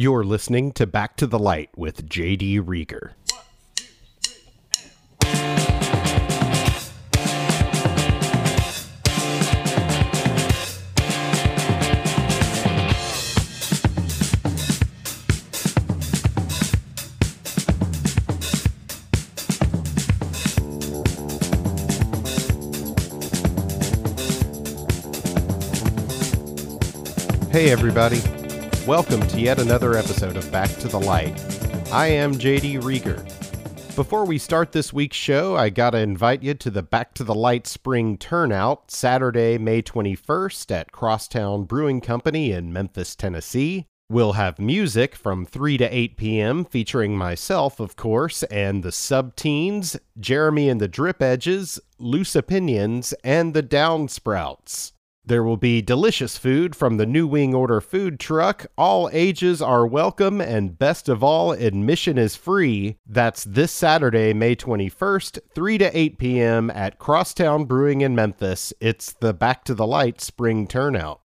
You're listening to Back to the Light with JD Reager. Hey, everybody. Welcome to yet another episode of Back to the Light. I am JD Reager. Before we start this week's show, I gotta invite you to the Back to the Light Spring Turnout Saturday, May 21st at Crosstown Brewing Company in Memphis, Tennessee. We'll have music from 3 to 8 p.m., featuring myself, of course, and the Subteens, Jeremy and the Drip Edges, Loose Opinions, and the Downsprouts. There will be delicious food from the New Wing Order food truck. All ages are welcome, and best of all, admission is free. That's this Saturday, May 21st, 3 to 8 p.m. at Crosstown Brewing in Memphis. It's the Back to the Light spring turnout.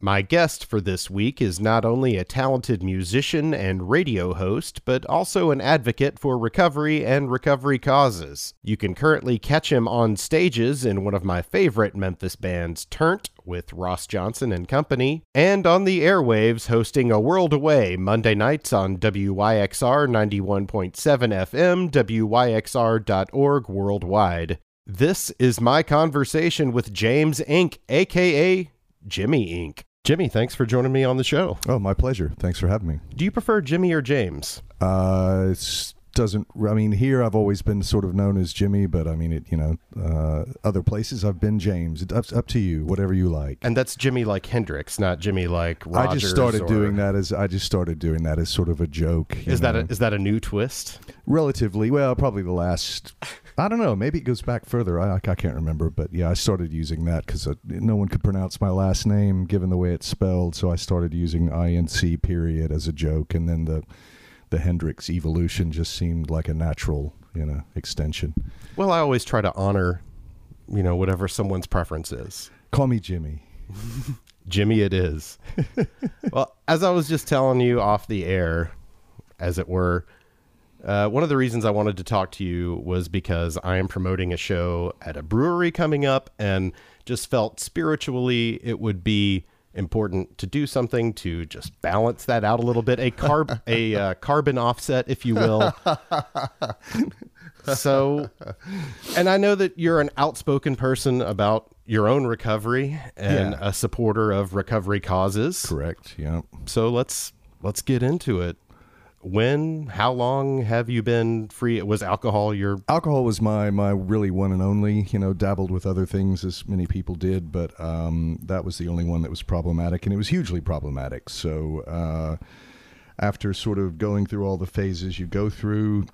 My guest for this week is not only a talented musician and radio host, but also an advocate for recovery and recovery causes. You can currently catch him on stages in one of my favorite Memphis bands, Turnt, with Ross Johnson and Company, and on the airwaves hosting A World Away Monday nights on WYXR 91.7 FM, WYXR.org worldwide. This is my conversation with James Enck, aka Jimmy Inc. Jimmy, thanks for joining me on the show. Oh, my pleasure. Thanks for having me. Do you prefer Jimmy or James? Uh, it doesn't. I mean, here I've always been sort of known as Jimmy, but I mean, it. You know, uh, other places I've been James. It's up, up to you, whatever you like. And that's Jimmy like Hendrix, not Jimmy like Rodgers. I just started or- doing that as I just started doing that as sort of a joke. Is that a, is that a new twist? relatively well? Probably the last. I don't know. Maybe it goes back further. I, I can't remember, but yeah, I started using that because uh, no one could pronounce my last name given the way it's spelled. So I started using inc period as a joke, and then the the Hendrix evolution just seemed like a natural, you know, extension. Well, I always try to honor, you know, whatever someone's preference is. Call me Jimmy. Jimmy, it is. well, as I was just telling you off the air, as it were, uh, one of the reasons I wanted to talk to you was because I am promoting a show at a brewery coming up and just felt spiritually it would be important to do something to just balance that out a little bit a carb a uh, carbon offset if you will so and i know that you're an outspoken person about your own recovery and Yeah. a supporter of recovery causes Correct. Yeah. so let's let's get into it when how long have you been free? Was alcohol your alcohol was my my really one and only you know dabbled with other things as many people did but um, that was the only one that was problematic and it was hugely problematic. So uh, after sort of going through all the phases you go through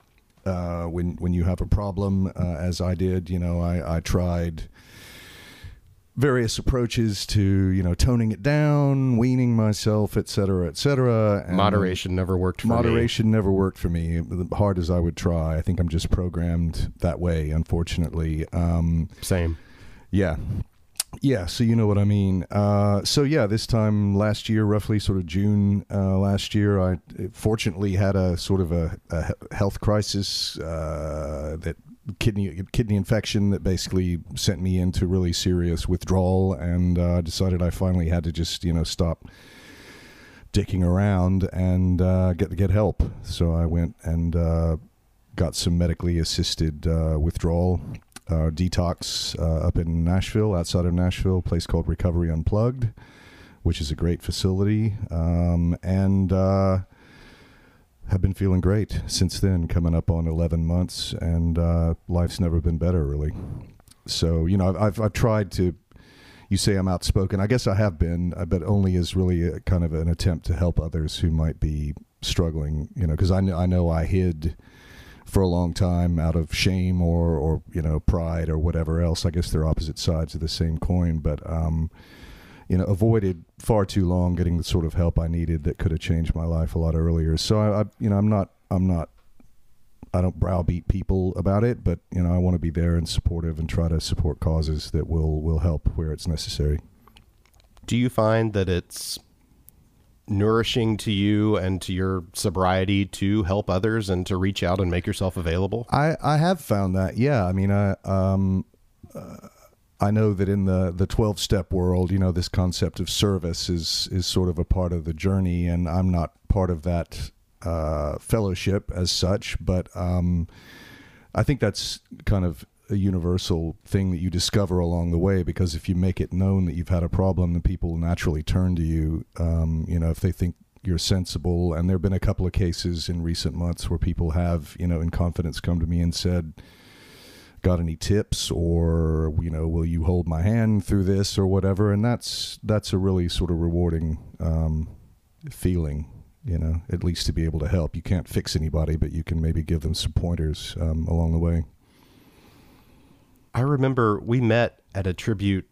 uh, when when you have a problem uh, as I did you know I, I tried various approaches to you know toning it down weaning myself et cetera et cetera and moderation never worked for me. Moderation never worked for me. Hard as i would try i think i'm just programmed that way unfortunately um, same. Yeah. Yeah so you know what i mean. Uh, so yeah this time last year roughly sort of june uh, last year i fortunately had a sort of a, a health crisis uh, that kidney kidney infection that basically sent me into really serious withdrawal and uh, decided i finally had to just you know stop dicking around and uh, get get help. So I went and uh, got some medically assisted uh, withdrawal uh, detox uh, up in Nashville, outside of Nashville, place called Recovery Unplugged, which is a great facility, um, and have been feeling great since then. Coming up on eleven months, and uh, life's never been better, really. So you know, I've I've, I've tried to you say I'm outspoken. I guess I have been, uh, but only as really a, kind of an attempt to help others who might be struggling. You know, because I know I know I hid for a long time out of shame or or you know pride or whatever else. I guess they're opposite sides of the same coin, but um, you know, avoided far too long getting the sort of help I needed that could have changed my life a lot earlier. So I, I you know, I'm not I'm not I don't browbeat people about it, but you know, I want to be there and supportive and try to support causes that will will help where it's necessary. do you find that it's nourishing to you and to your sobriety to help others and to reach out and make yourself available? I, I have found that. Yeah. I mean, I, um, uh, I know that in the, the 12 step world, you know, this concept of service is, is sort of a part of the journey and I'm not part of that, uh, fellowship as such, but, um, I think that's kind of a universal thing that you discover along the way because if you make it known that you've had a problem, then people naturally turn to you. Um, you know, if they think you're sensible, and there have been a couple of cases in recent months where people have, you know, in confidence come to me and said, "Got any tips?" or you know, "Will you hold my hand through this?" or whatever. And that's that's a really sort of rewarding um, feeling you know, at least to be able to help. You can't fix anybody, but you can maybe give them some pointers um, along the way. I remember we met at a tribute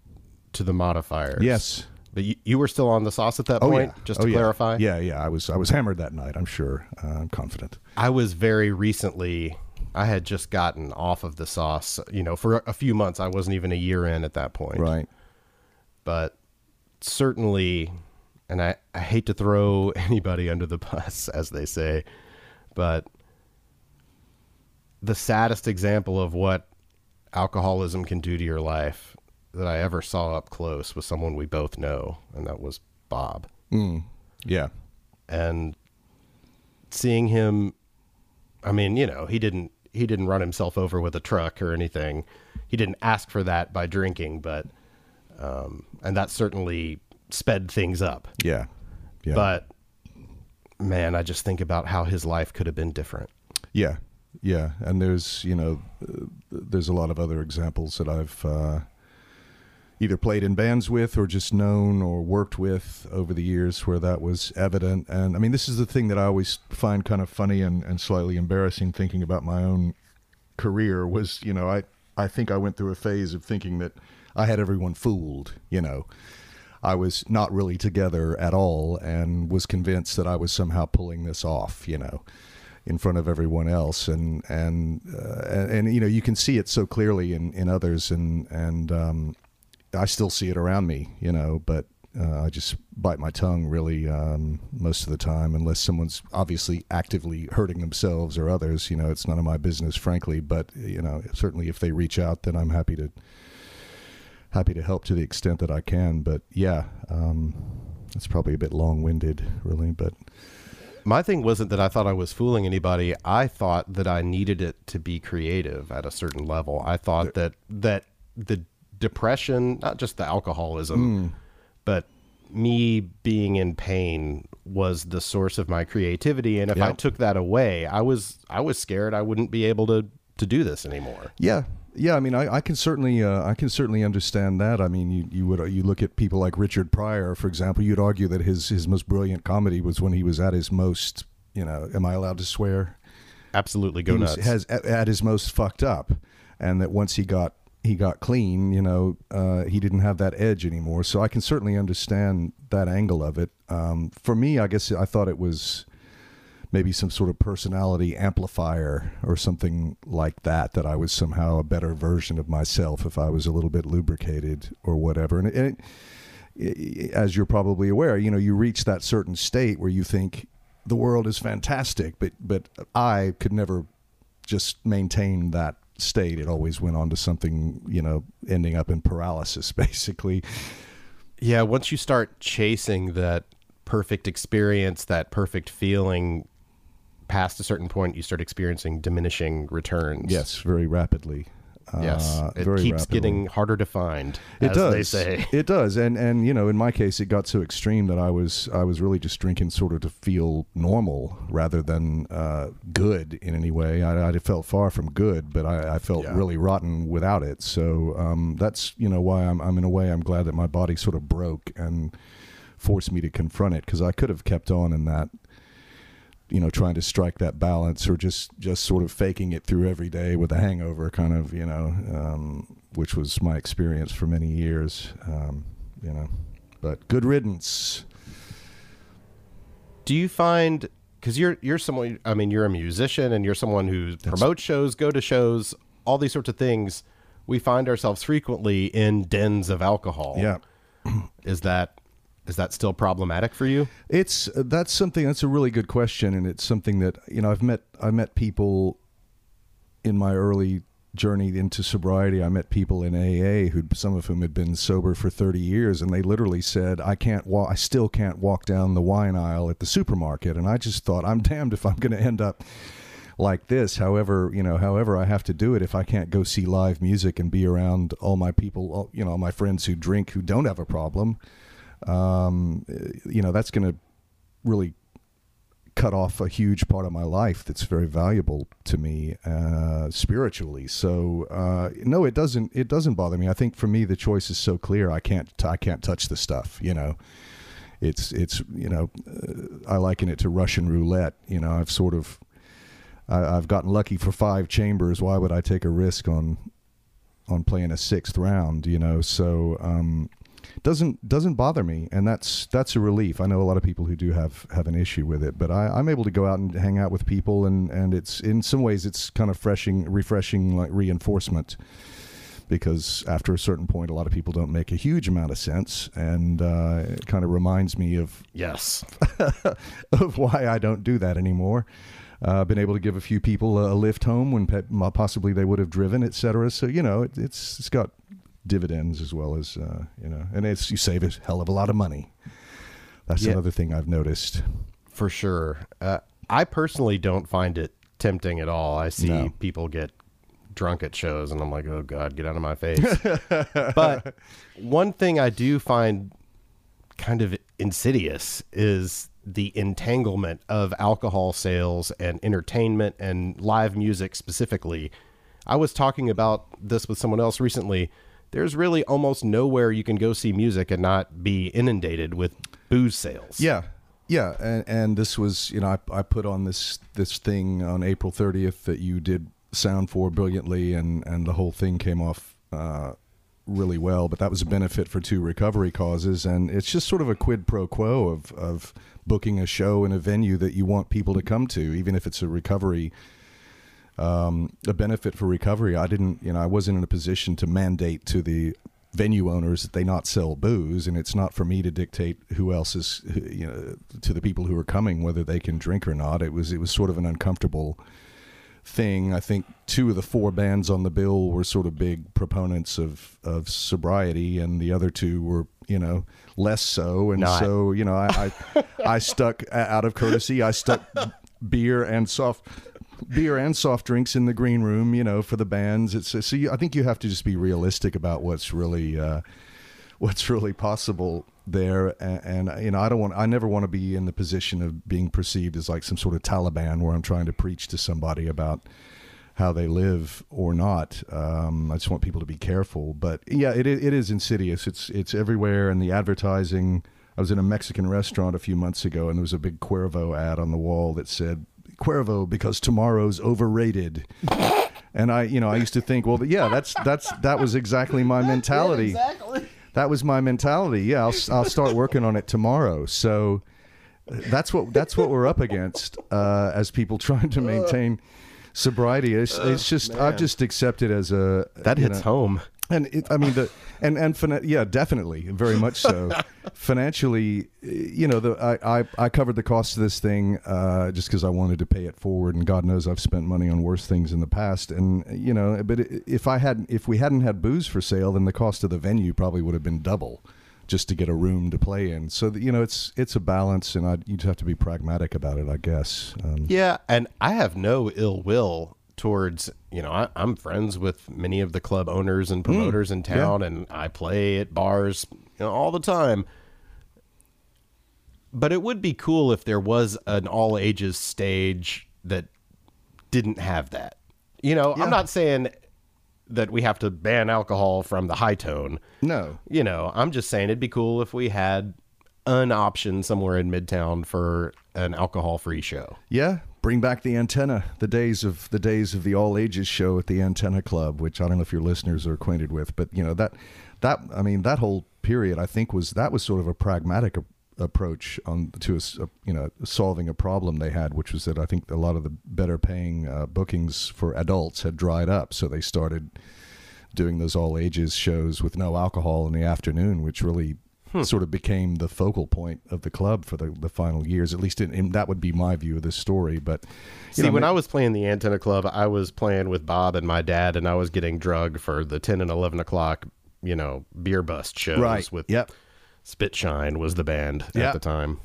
to the modifiers. Yes. But you, you were still on the sauce at that Oh, point, yeah. just Oh, to yeah. clarify? Yeah, yeah. I was I was hammered that night. I'm sure. Uh, I'm confident. I was very recently, I had just gotten off of the sauce. You know, for a, few months, I wasn't even a year in at that point. Right. But certainly, and I, I hate to throw anybody under the bus, as they say, but the saddest example of what alcoholism can do to your life that I ever saw up close was someone we both know, and that was Bob. Mm. Yeah. and seeing him i mean you know he didn't he didn't run himself over with a truck or anything. He didn't ask for that by drinking but um and that certainly sped things up. Yeah. Yeah. but man i just think about how his life could have been different. Yeah, yeah, and there's you know uh, there's a lot of other examples that I've uh, either played in bands with or just known or worked with over the years where that was evident. And I mean, this is the thing that I always find kind of funny and, and slightly embarrassing thinking about my own career was you know I I think I went through a phase of thinking that I had everyone fooled. You know. I was not really together at all and was convinced that I was somehow pulling this off, you know, in front of everyone else. And, and, uh, and, and, you know, you can see it so clearly in, in others and, and, um, I still see it around me, you know, but, uh, I just bite my tongue really, um, most of the time, unless someone's obviously actively hurting themselves or others, you know, it's none of my business, frankly, but, you know, certainly if they reach out, then I'm happy to, happy to help to the extent that I can. But yeah, um, it's probably a bit long winded, really. But my thing wasn't that i thought i was fooling anybody i thought that i needed it to be creative at a certain level i thought that that the depression not just the alcoholism but me being in pain was the source of my creativity and if i took that away i was i was scared i wouldn't be able to to do this anymore yeah, yeah. I mean, I, I can certainly, uh, I can certainly understand that. I mean, you, you would, you look at people like Richard Pryor, for example. You'd argue that his his most brilliant comedy was when he was at his most, you know, am I allowed to swear? absolutely go he was, nuts has at, at his most fucked up, and that once he got he got clean, you know, uh, he didn't have that edge anymore. So I can certainly understand that angle of it. Um, for me, I guess I thought it was maybe some sort of personality amplifier or something like that. That I was somehow a better version of myself if I was a little bit lubricated or whatever. And, it, and it, as you're probably aware, you know, you reach that certain state where you think the world is fantastic, but but I could never just maintain that state. It always went on to something, you know, ending up in paralysis, basically. Yeah, once you start chasing that perfect experience, that perfect feeling past a certain point, you start experiencing diminishing returns. Yes, very rapidly. Yes. Uh, it keeps rapidly. getting harder to find. It as does. they say. It does, and and you know, in my case, it got so extreme that I was I was really just drinking sort of to feel normal rather than uh, good in any way. I, I felt far from good, but I, I felt Yeah. really rotten without it. So um, that's you know why I'm I'm in a way I'm glad that my body sort of broke and forced me to confront it because I could have kept on in that you know trying to strike that balance or just just sort of faking it through every day with a hangover kind of you know um, which was my experience for many years um, you know but good riddance Do you find because you're you're someone I mean you're a musician and you're someone who promotes shows, go to shows, all these sorts of things. We find ourselves frequently in dens of alcohol. yeah Is that Is that still problematic for you? It's that's something that's a really good question, and it's something that you know I've met I met people in my early journey into sobriety. I met people in AA who some of whom had been sober for 30 years, and they literally said, "I can't walk. I still can't walk down the wine aisle at the supermarket." And I just thought, I'm damned if I'm going to end up like this. However, you know, however I have to do it if I can't go see live music and be around all my people, all, you know, all my friends who drink who don't have a problem um, you know, that's going to really cut off a huge part of my life that's very valuable to me uh, spiritually. So uh, no, it doesn't. It doesn't bother me. I think for me the choice is so clear. I can't. I can't touch the stuff. You know, it's it's you know, uh, I liken it to Russian roulette. You know, I've sort of I, have gotten lucky for five chambers. Why would I take a risk on on playing a sixth round? You know, so. Um, doesn't doesn't bother me, and that's that's a relief. I know a lot of people who do have have an issue with it, but I, am able to go out and hang out with people, and and it's in some ways it's kind of freshing, refreshing, like reinforcement. Because after a certain point, a lot of people don't make a huge amount of sense, and uh, it kind of reminds me of yes of why I don't do that anymore. Uh, been able to give a few people a, lift home when pe- possibly they would have driven, etc. So you know, it, it's it's got dividends as well as uh, you know, and it's you save a hell of a lot of money. That's yeah. another thing I've noticed. For sure, uh, I personally don't find it tempting at all. I see no. people get drunk at shows, and I'm like, oh god, get out of my face. but one thing I do find kind of insidious is the entanglement of alcohol sales and entertainment and live music specifically. I was talking about this with someone else recently there's really almost nowhere you can go see music and not be inundated with booze sales. Yeah. Yeah, and, and this was, you know, I, I put on this this thing on April 30th that you did sound for brilliantly, and and the whole thing came off uh, really well. But that was a benefit for two recovery causes, and it's just sort of a quid pro quo of of booking a show in a venue that you want people to come to, even if it's a recovery um, a benefit for recovery. I didn't, you know, I wasn't in a position to mandate to the venue owners that they not sell booze, and it's not for me to dictate who else is, you know, to the people who are coming whether they can drink or not. It was it was sort of an uncomfortable thing. I think two of the four bands on the bill were sort of big proponents of of sobriety, and the other two were, you know, less so. And not. so, you know, I I, I stuck out of courtesy. I stuck beer and soft beer and soft drinks in the green room, you know, for the bands. It's so you, I think you have to just be realistic about what's really uh, what's really possible there. And, and, you know, I don't want, I never want to be in the position of being perceived as like some sort of Taliban where I'm trying to preach to somebody about how they live or not. Um, I just want people to be careful. But yeah, it it is insidious. It's it's everywhere, and the advertising. I was in a Mexican restaurant a few months ago, and there was a big Cuervo ad on the wall that said Cuervo because tomorrow's overrated. and I, you know, I used to think, well, yeah, that's that's that was exactly my mentality. Yeah, exactly. That was my mentality. Yeah, I'll I'll start working on it tomorrow. So that's what that's what we're up against uh, as people trying to maintain sobriety. It's, it's just I've just accepted as a that hits know, home and it, I mean the and and fin- yeah, definitely, very much so. Financially, you know, the I, I, I covered the cost of this thing uh, just because I wanted to pay it forward, and God knows I've spent money on worse things in the past, and you know, but if I had if we hadn't had booze for sale, then the cost of the venue probably would have been double just to get a room to play in. So you know, it's it's a balance, and I, you'd have to be pragmatic about it, I guess. Um, yeah, and I have no ill will towards you know I, am friends with many of the club owners and hmm. promoters mm, in town yeah. and i play at bars you know all the time but it would be cool if there was an all ages stage that didn't have that you know yeah. i'm not saying that we have to ban alcohol from the Hi-Tone no you know i'm just saying it'd be cool if we had an option somewhere in midtown for an alcohol free show yeah bring back the antenna the days of the days of the all ages show at the antenna club which i don't know if your listeners are acquainted with but you know that that i mean that whole period i think was that was sort of a pragmatic approach on to a, you know solving a problem they had which was that i think a lot of the better paying uh, bookings for adults had dried up. So they started doing those all ages shows with no alcohol in the afternoon which really sort of became the focal point of the club for the, the final years. At least, in, in, that would be my view of this story. But see, know, when I was playing the Antenna Club, I was playing with Bob and my dad, and I was getting drugged for the ten and eleven o'clock, you know, beer bust shows. Right. With yep. Spitshine was the band yep. at the time.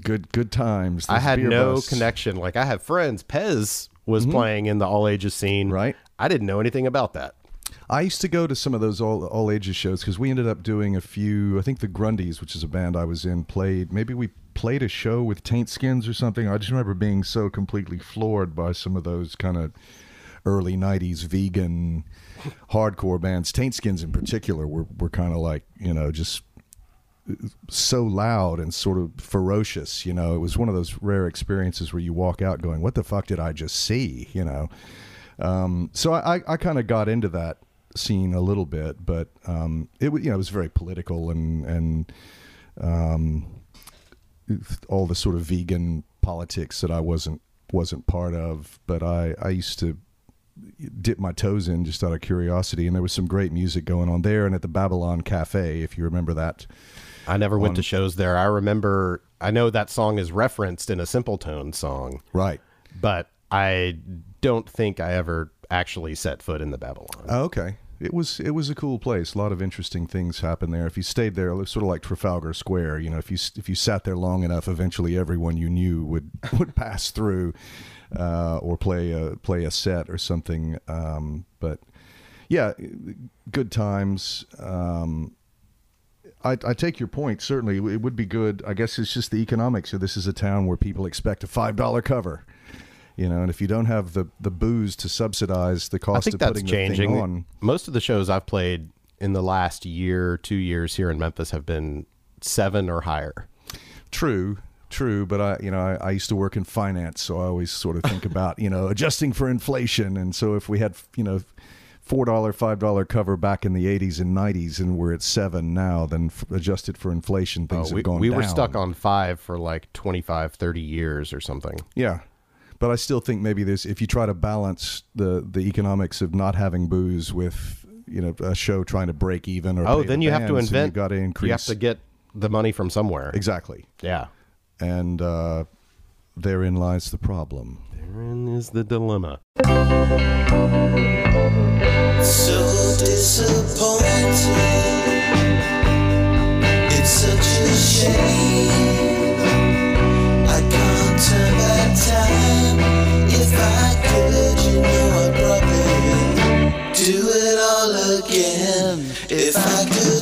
Good good times. I had no connection. Like I have friends. Pez was mm-hmm. playing in the all ages scene. Right. I didn't know anything about that. I used to go to some of those all all ages shows because we ended up doing a few. I think the Grundys, which is a band I was in, played. Maybe we played a show with Taint Skins or something. I just remember being so completely floored by some of those kind of early '90s vegan hardcore bands. Taint Skins in particular were were kind of like you know just uh, so loud and sort of ferocious. You know, it was one of those rare experiences where you walk out going, "What the fuck did I just see?" You know. Um, so I, I kind of got into that scene a little bit, but um, it you know it was very political and and um, all the sort of vegan politics that I wasn't wasn't part of. But I I used to dip my toes in just out of curiosity, and there was some great music going on there and at the Babylon Cafe, if you remember that. I never went to shows there. I remember. I know that song is referenced in a Simple Tone song, right? But I don't think I ever actually set foot in the Babylon. Oh, okay. It was it was a cool place. A lot of interesting things happened there. If you stayed there, it was sort of like Trafalgar Square. You know, if you if you sat there long enough, eventually everyone you knew would would pass through uh, or play a play a set or something. Um, but yeah, good times. Um, I, I, take your point. Certainly, it would be good. I guess it's just the economics. So this is a town where people expect a five dollar cover you know and if you don't have the the booze to subsidize the cost I think of that's putting changing. the thing on. Most of the shows i've played in the last year two years here in memphis have been seven or higher. True true but i you know I, I, used to work in finance so i always sort of think about you know adjusting for inflation. And so if we had you know four dollar five dollar cover back in the 80s and 90s and we're at seven now then f- adjusted for inflation things oh, we, have gone we down. were stuck on five for like 25 30 years or something. Yeah but I still think maybe there's if you try to balance the the economics of not having booze with you know a show trying to break even or oh then you have to invent you got to increase you have to get the money from somewhere. Exactly. Yeah. And uh, therein lies the problem. Therein is the dilemma. So disappointed. It's such a shame. Turn back again. If I could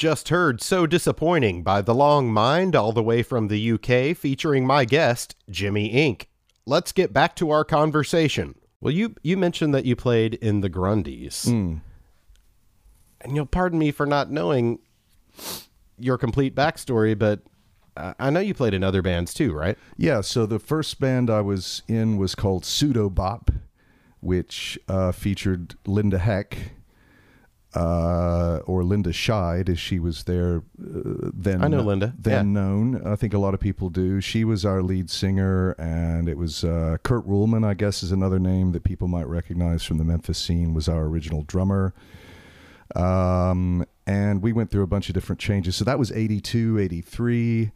just heard So Disappointing by The Long Mynd, all the way from the UK, featuring my guest, Jimmy Inc. Let's get back to our conversation. Well, you, you mentioned that you played in the Grundies. Mm. And you'll pardon me for not knowing your complete backstory, but I know you played in other bands too, right? Yeah, so the first band I was in was called Pseudo Bop, which uh, featured Linda Heck, uh, or Linda Scheid, as she was there uh, then. I know Linda, Then known. I think a lot of people do. She was our lead singer, and it was uh, Kurt Ruhlman, I guess, is another name that people might recognize from the Memphis scene, was our original drummer. Um, and we went through a bunch of different changes. So that was 82, 83.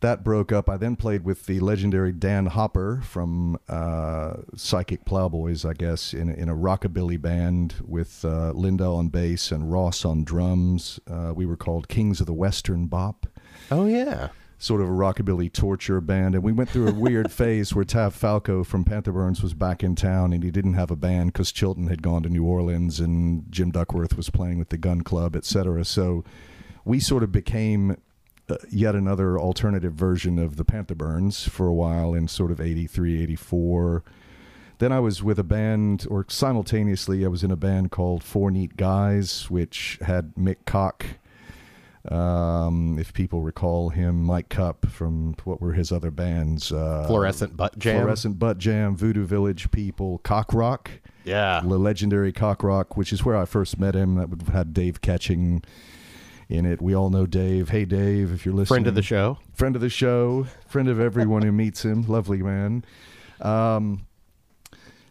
That broke up. I then played with the legendary Dan Hopper from uh, Psychic Plowboys, I guess, in, a- in a rockabilly band with uh, Linda on bass and Ross on drums. Uh, we were called Kings of the Western Bop Oh, yeah. sort of a rockabilly torture band, and we went through a weird phase where Tav Falco from Panther Burns was back in town, and he didn't have a band because Chilton had gone to New Orleans, and Jim Duckworth was playing with the Gun Club, etc. So we sort of became uh, yet another alternative version of the Panther Burns for a while in sort of 83, 84. Then I was with a band, or simultaneously, I was in a band called Four Neat Guys, which had Mick Cock um, if people recall him, Mike Cup from what were his other bands? Uh, Fluorescent Butt Jam. Fluorescent Butt Jam, Voodoo Village People, Cock Rock, Yeah. the legendary Cock Rock, which is where I first met him. That would had Dave Catching in it. We all know Dave. Hey, Dave, if you're listening, Friend of the show. friend of the show, friend of everyone who meets him. Lovely man. Um,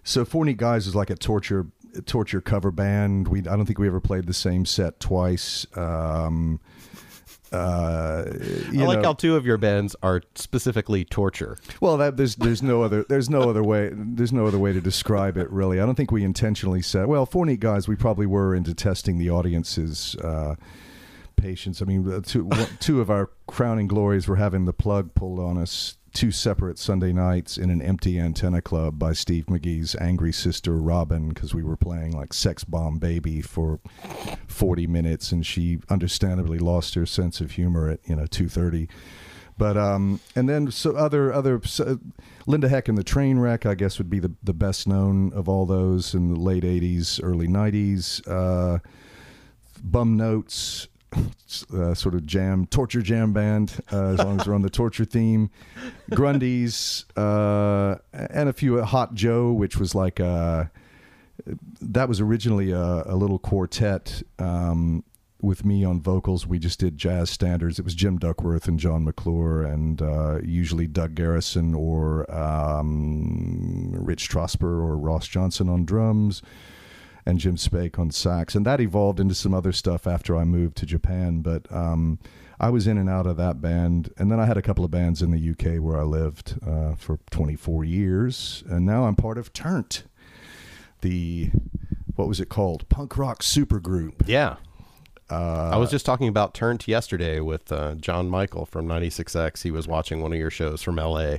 so Four Neat Guys is like a torture torture cover band. We I don't think we ever played the same set twice. Um, uh, you I like know- how two of your bands are specifically torture. well, that there's there's no other there's no other way there's no other way to describe it really. I don't think we intentionally said. Well, four neat guys, we probably were into testing the audience's uh, patience. I mean, uh, two one- two of our crowning glories were having the plug pulled on us. Two separate Sunday nights in an empty antenna club by Steve McGehee's angry sister Robin because we were playing like Sex Bomb Baby for 40 minutes and she understandably lost her sense of humor at you know 2:30 but um and then so other other so, Linda Heck and the Train Wreck I guess would be the the best known of all those in the late 80s early 90s uh Bum Notes uh, sort of jam torture jam band uh, as long as we're on the torture theme Grundies uh and a few Hot Joe which was like uh that was originally a, a little quartet um, with me on vocals. We just did jazz standards. It was Jim Duckworth and John McClure, and uh, usually Doug Garrison or um, Rich Trosper or Ross Johnson on drums, and Jim Spake on sax. And that evolved into some other stuff after I moved to Japan. But um, I was in and out of that band, and then I had a couple of bands in the UK where I lived uh, for 24 years, and now I'm part of Turnt the what was it called? Punk rock supergroup. Yeah. Uh, I was just talking about Turnt yesterday with uh, John Michael from 96X. He was watching one of your shows from LA.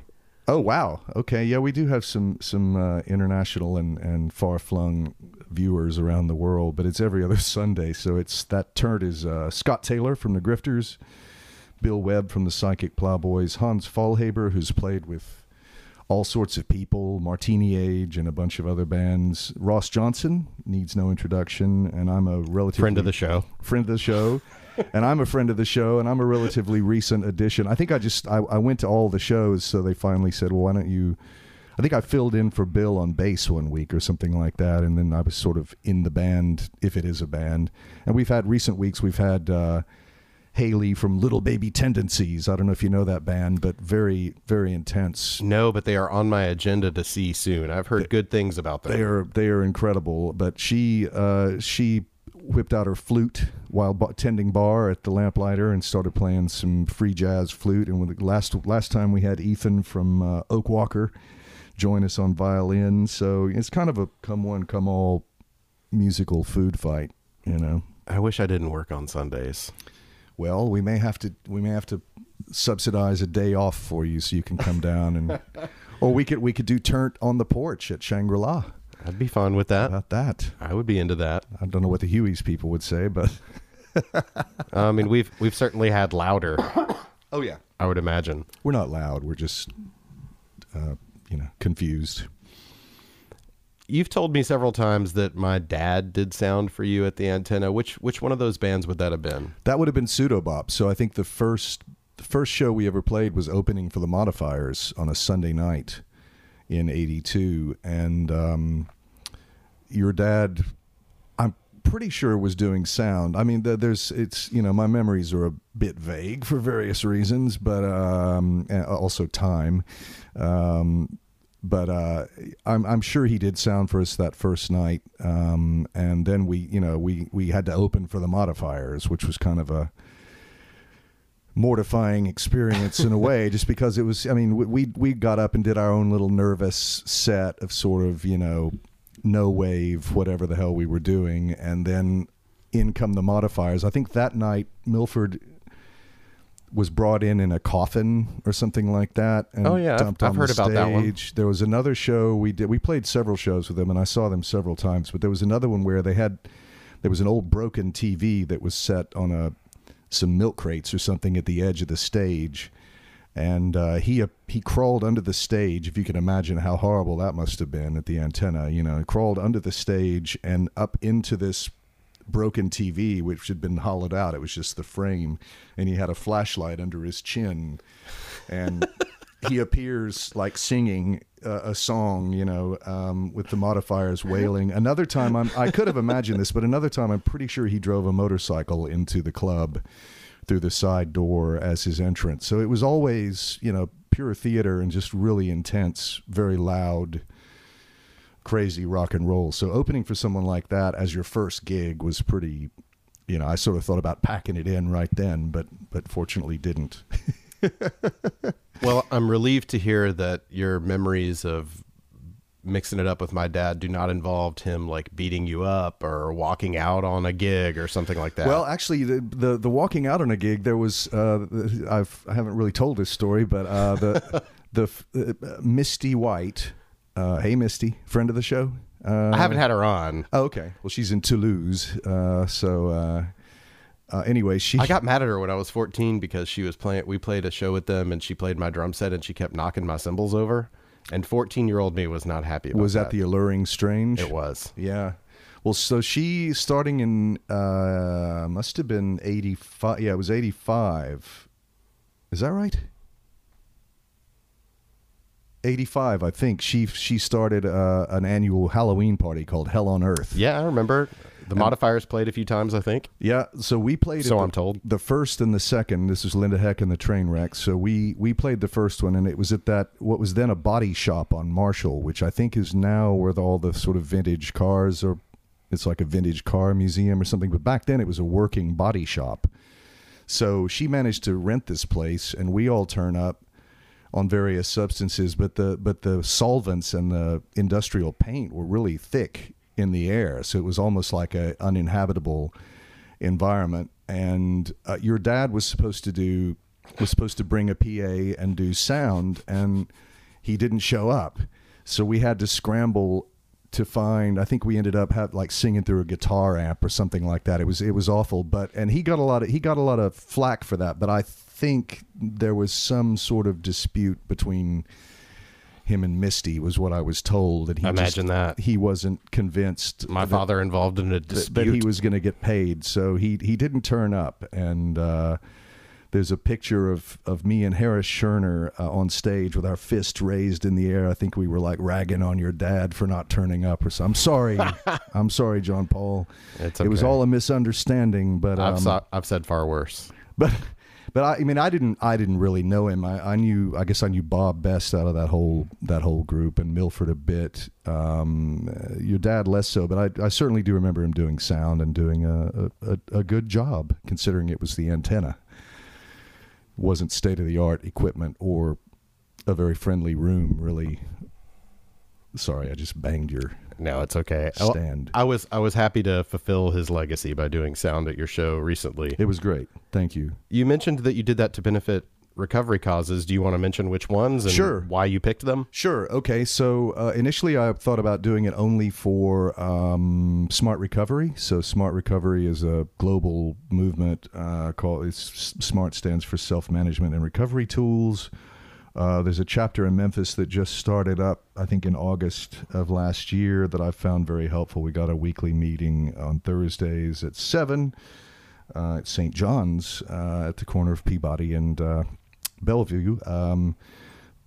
Oh wow, okay, yeah, we do have some some uh, international and and far flung viewers around the world, but it's every other Sunday, so it's that turn is uh, Scott Taylor from the Grifters, Bill Webb from the Psychic Plowboys, Hans Fallhaber, who's played with all sorts of people, Martini Age, and a bunch of other bands. Ross Johnson needs no introduction, and I'm a relative Friend of the show. friend of the show, and I'm a friend of the show, and I'm a relatively recent addition. I think I just I, I went to all the shows, so they finally said, "Well, why don't you?" I think I filled in for Bill on bass one week or something like that, and then I was sort of in the band, if it is a band. And we've had recent weeks. We've had uh, Haley from Little Baby Tendencies. I don't know if you know that band, but very very intense. No, but they are on my agenda to see soon. I've heard good things about them. They are they are incredible. But she uh, she whipped out her flute while ba- tending bar at the Lamplighter and started playing some free jazz flute. And when the last last time we had Ethan from uh, Oak Walker join us on violin, so it's kind of a come one come all musical food fight. You know. I wish I didn't work on Sundays. Well, we may have to we may have to subsidize a day off for you so you can come down and or we could we could do turnt on the porch at Shangri-La. I'd be fine with that. about that? I would be into that. I don't know what the Hueys people would say, but I mean, we've we've certainly had louder. Oh yeah. I would imagine. We're not loud. We're just, uh, you know, confused. You've told me several times that my dad did sound for you at the antenna. Which which one of those bands would that have been? That would have been Pseudobop. So I think the first the first show we ever played was opening for the Modifiers on a Sunday night in '82, and um, your dad, I'm pretty sure was doing sound. I mean, there's it's you know my memories are a bit vague for various reasons, but um, also time. Um, but uh, I'm I'm sure he did sound for us that first night, um, and then we you know we we had to open for the modifiers, which was kind of a mortifying experience in a way, just because it was. I mean, we- we got up and did our own little nervous set of sort of you know no wave whatever the hell we were doing, and then in come the modifiers. I think that night Milford was brought in in a coffin or something like that. And Oh, yeah, I've- dumped I've on heard the about that one. stage. There was another show we did. We played several shows with them, and I saw them several times. But there was another one where they had there was an old broken TV that was set on a some milk crates or something at the edge of the stage. And uh, he he crawled under the stage. If you can imagine how horrible that must have been at the antenna, you know, crawled under the stage and up into this broken TV, which had been hollowed out. It was just the frame, and he had a flashlight under his chin, and he appears like singing uh, a song, you know, um, with the modifiers wailing. Another time, I'm, I could have imagined this, but another time, I'm pretty sure he drove a motorcycle into the club through the side door as his entrance. So it was always, you know, pure theater and just really intense, very loud crazy rock and roll. So opening for someone like that as your first gig was pretty you know, I sort of thought about packing it in right then, but but fortunately didn't. Well, I'm relieved to hear that your memories of mixing it up with my dad do not involve him like beating you up or walking out on a gig or something like that. Well, actually, the, the the walking out on a gig, there was uh, I've I haven't really told this story, but uh, the the uh, Misty White, uh, hey Misty, friend of the show. Uh, I haven't had her on. Oh, okay. Well, she's in Toulouse, uh, so uh, anyway, she I got mad at her when I was 14 because she was playing. We played a show with them, and she played my drum set, and she kept knocking my cymbals over. And 14 year old me was not happy. About was that the alluring strange. It was. Yeah. Well, so she starting in uh must have been 85. Yeah, it was 85. Is that right? 85, I think. She she started uh, an annual Halloween party called Hell on Earth. Yeah, I remember. The modifiers played a few times, I think. Yeah, so we played. So it I'm the, told. The first and the second. This is Linda Heck and the Trainwreck. So we we played the first one, and it was at that what was then a body shop on Marshall, which I think is now where the, all the sort of vintage cars are. It's like a vintage car museum or something. But back then, it was a working body shop. So she managed to rent this place, and we all turn up on various substances, but the but the solvents and the industrial paint were really thick in the air, so it was almost like a uninhabitable environment. And uh, your dad was supposed to do was supposed to bring a PA and do sound, and he didn't show up, so we had to scramble to find. I think we ended up have, like singing through a guitar amp or something like that. It was it was awful, but and he got a lot of he got a lot of flack for that. But I think there was some sort of dispute between him and Misty, was what I was told. And he Imagine just- that. he wasn't convinced. My that- father involved in a dispute. that he was going to get paid, so he he didn't turn up. And uh, there's a picture of of me and Harris Scherner uh, on stage with our fists raised in the air. I think we were like ragging on your dad for not turning up or something. I'm sorry, I'm sorry, John Paul. It's It was all a misunderstanding, but um, I've, saw, I've said far worse. but but I, I mean I didn't I didn't really know him. I, I knew I guess I knew Bob best out of that whole that whole group and Milford a bit. Um, uh, your dad less so, but I, I certainly do remember him doing sound and doing a, a, a good job considering it was the antenna. wasn't state of the art equipment or a very friendly room. Really. Sorry, I just banged your No, it's okay. Stand. I was I was happy to fulfill his legacy by doing sound at your show recently. It was great. Thank you. You mentioned that you did that to benefit recovery causes. Do you want to mention which ones and Sure. why you picked them? Sure. Okay. So uh, initially, I thought about doing it only for um, smart recovery. So smart recovery is a global movement uh, called. It's smart stands for self management and recovery tools. Uh, there's a chapter in Memphis that just started up, I think, in August of last year that I found very helpful. We got a weekly meeting on Thursdays at seven uh, at St. John's uh, at the corner of Peabody and uh, Bellevue. Um,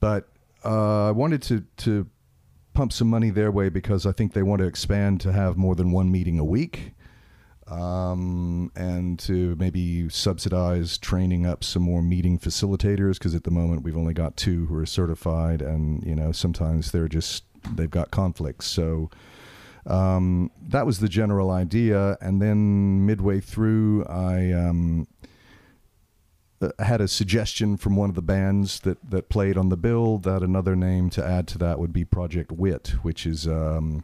but uh, I wanted to to pump some money their way because I think they want to expand to have more than one meeting a week, um, and to maybe subsidize training up some more meeting facilitators because at the moment we've only got two who are certified, and you know sometimes they're just they've got conflicts. So um, that was the general idea, and then midway through, I um, uh, had a suggestion from one of the bands that that played on the bill that another name to add to that would be Project Wit, which is um,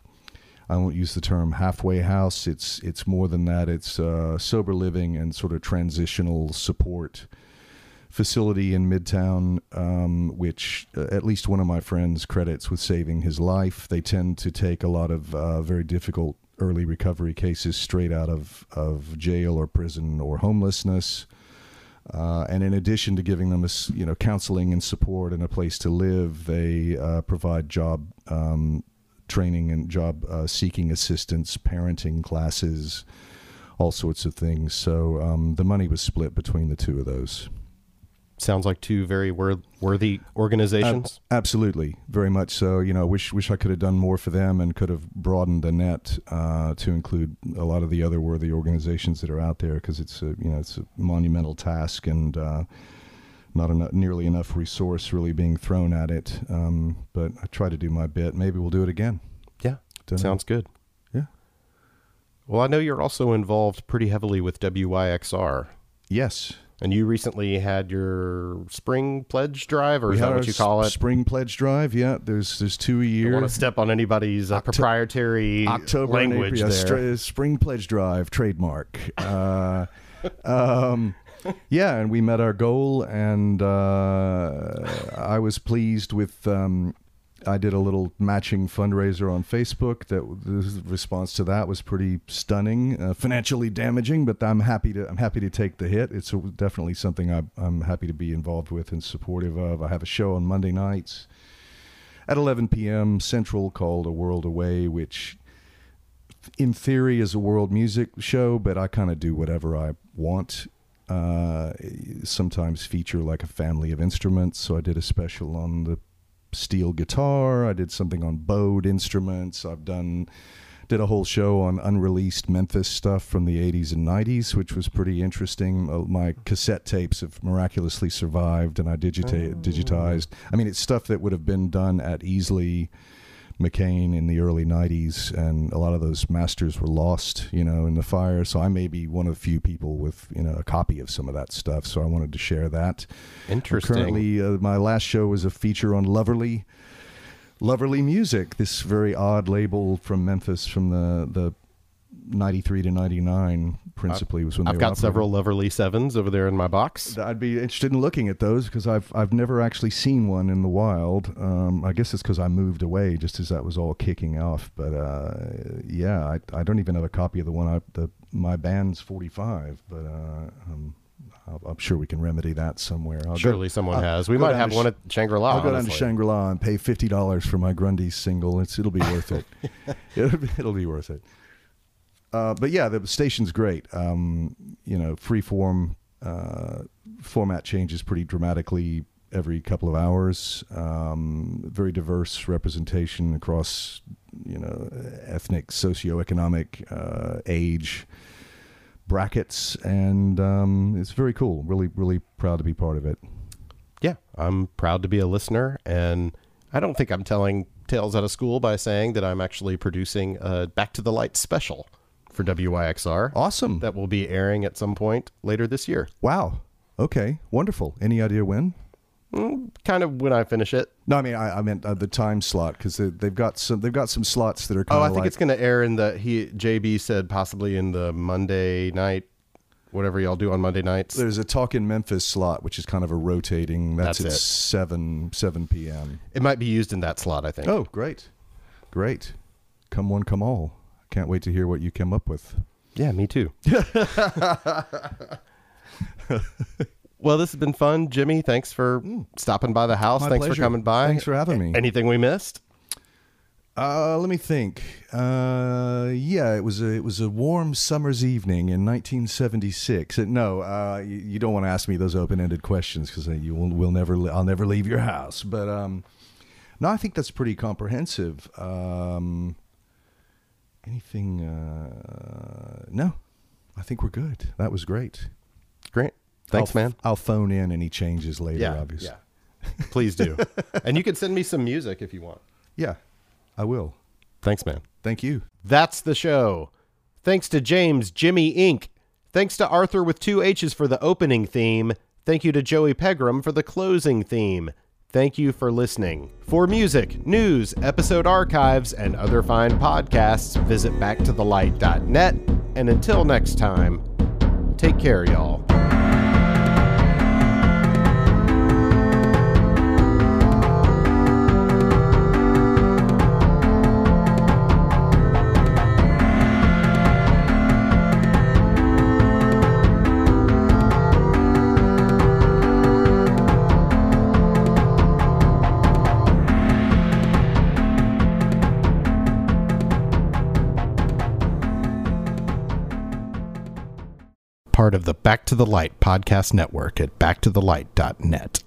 I won't use the term halfway house. It's it's more than that. It's uh, sober living and sort of transitional support facility in Midtown, um, which uh, at least one of my friends credits with saving his life. They tend to take a lot of uh, very difficult early recovery cases straight out of, of jail or prison or homelessness. Uh, and in addition to giving them, a you know, counseling and support and a place to live, they uh, provide job um, training and job uh, seeking assistance, parenting classes, all sorts of things. So um, the money was split between the two of those. Sounds like two very wor- worthy organizations. Ab- absolutely, very much so. You know, wish wish I could have done more for them and could have broadened the net uh, to include a lot of the other worthy organizations that are out there because it's a you know it's a monumental task and uh, not enough, nearly enough resource really being thrown at it. Um, but I try to do my bit. Maybe we'll do it again. yeah, Dunno. sounds good. Yeah. Well, I know you're also involved pretty heavily with WYXR. Yes. And you recently had your spring pledge drive, or is that what you call it? Spring pledge drive. Yeah, there's there's two a I year. don't want to step on anybody's uh, proprietary October language April, there. spring pledge drive trademark. Uh, um, yeah, and we met our goal, and uh, I was pleased with. Um, I did a little matching fundraiser on Facebook. That the response to that was pretty stunning, uh, financially damaging, but I'm happy to I'm happy to take the hit. It's a, definitely something I, I'm happy to be involved with and supportive of. I have a show on Monday nights at 11 p.m. Central called A World Away, which in theory is a world music show, but I kind of do whatever I want. Uh, sometimes feature like a family of instruments. So I did a special on the steel guitar. I did something on bowed instruments. I've done did a whole show on unreleased Memphis stuff from the 80s and 90s, which was pretty interesting. Uh, my cassette tapes have miraculously survived, and I digita- digitized. I mean, it's stuff that would have been done at Easley McCain in the early 90s, and a lot of those masters were lost, you know, in the fire. So I may be one of the few people with, you know, a copy of some of that stuff. So I wanted to share that. Interesting. Currently, uh, my last show was a feature on Loverly. Loverly Music, this very odd label from Memphis from the the 93 to 99 principally was when I've got operating. several Loverly Sevens over there in my box. I'd be interested in looking at those because I've I've never actually seen one in the wild. Um, I guess it's because I moved away just as that was all kicking off. But uh, yeah, I, I don't even have a copy of the one I the my band's forty five. But uh, um, I'm sure we can remedy that somewhere. I'll go- Surely someone I'll has. We might have to one at Shangri-La. I'll go down to. Shangri La and pay fifty dollars for my Grundy single. It's it'll be worth it. it'll, be, it'll be worth it. Uh, but yeah, the station's great. Um, you know, free form uh, format changes pretty dramatically every couple of hours. Um, very diverse representation across you know ethnic, socioeconomic, uh, age brackets, and um, it's very cool. Really, really proud to be part of it. Yeah, I'm proud to be a listener, and I don't think I'm telling tales out of school by saying that I'm actually producing a Back to the Light special for WYXR Awesome. that will be airing at some point later this year. Wow. Okay. Wonderful. Any idea when? Mm, kind of when I finish it. No, I mean I, I meant uh, the time slot because they, they've got some they've got some slots that are Oh, I think like, it's going to air in the he JB said possibly in the Monday night whatever y'all do on Monday nights. There's a Talk in Memphis slot, which is kind of a rotating. That's, That's at it. seven seven p.m. It might be used in that slot, I think. Oh, great, great! Come one, come all. Can't wait to hear what you came up with. Yeah, me too. well, this has been fun, Jimmy. Thanks for stopping by the house. My thanks pleasure. for coming by. Thanks for having me. Anything we missed? Uh, let me think. Uh, yeah, it was a it was a warm summer's evening in 1976. Uh, no, uh, you, you don't want to ask me those open ended questions because you will will never I'll never leave your house. But um, no, I think that's pretty comprehensive. Um, anything? Uh, no, I think we're good. That was great. Great. Thanks, I'll, man. I'll phone in any changes later. Yeah, obviously. yeah. Please do. and you can send me some music if you want. yeah, I will. Thanks, man. Thank you. That's the show. Thanks to James Jimmy Enck. Thanks to Arthur with two H's for the opening theme. Thank you to Joey Pegram for the closing theme. Thank you for listening. For music, news, episode archives, and other fine podcasts, visit backtothelight.net. And until next time, take care, y'all. Part of the Back to the Light podcast network at backtothelight.net.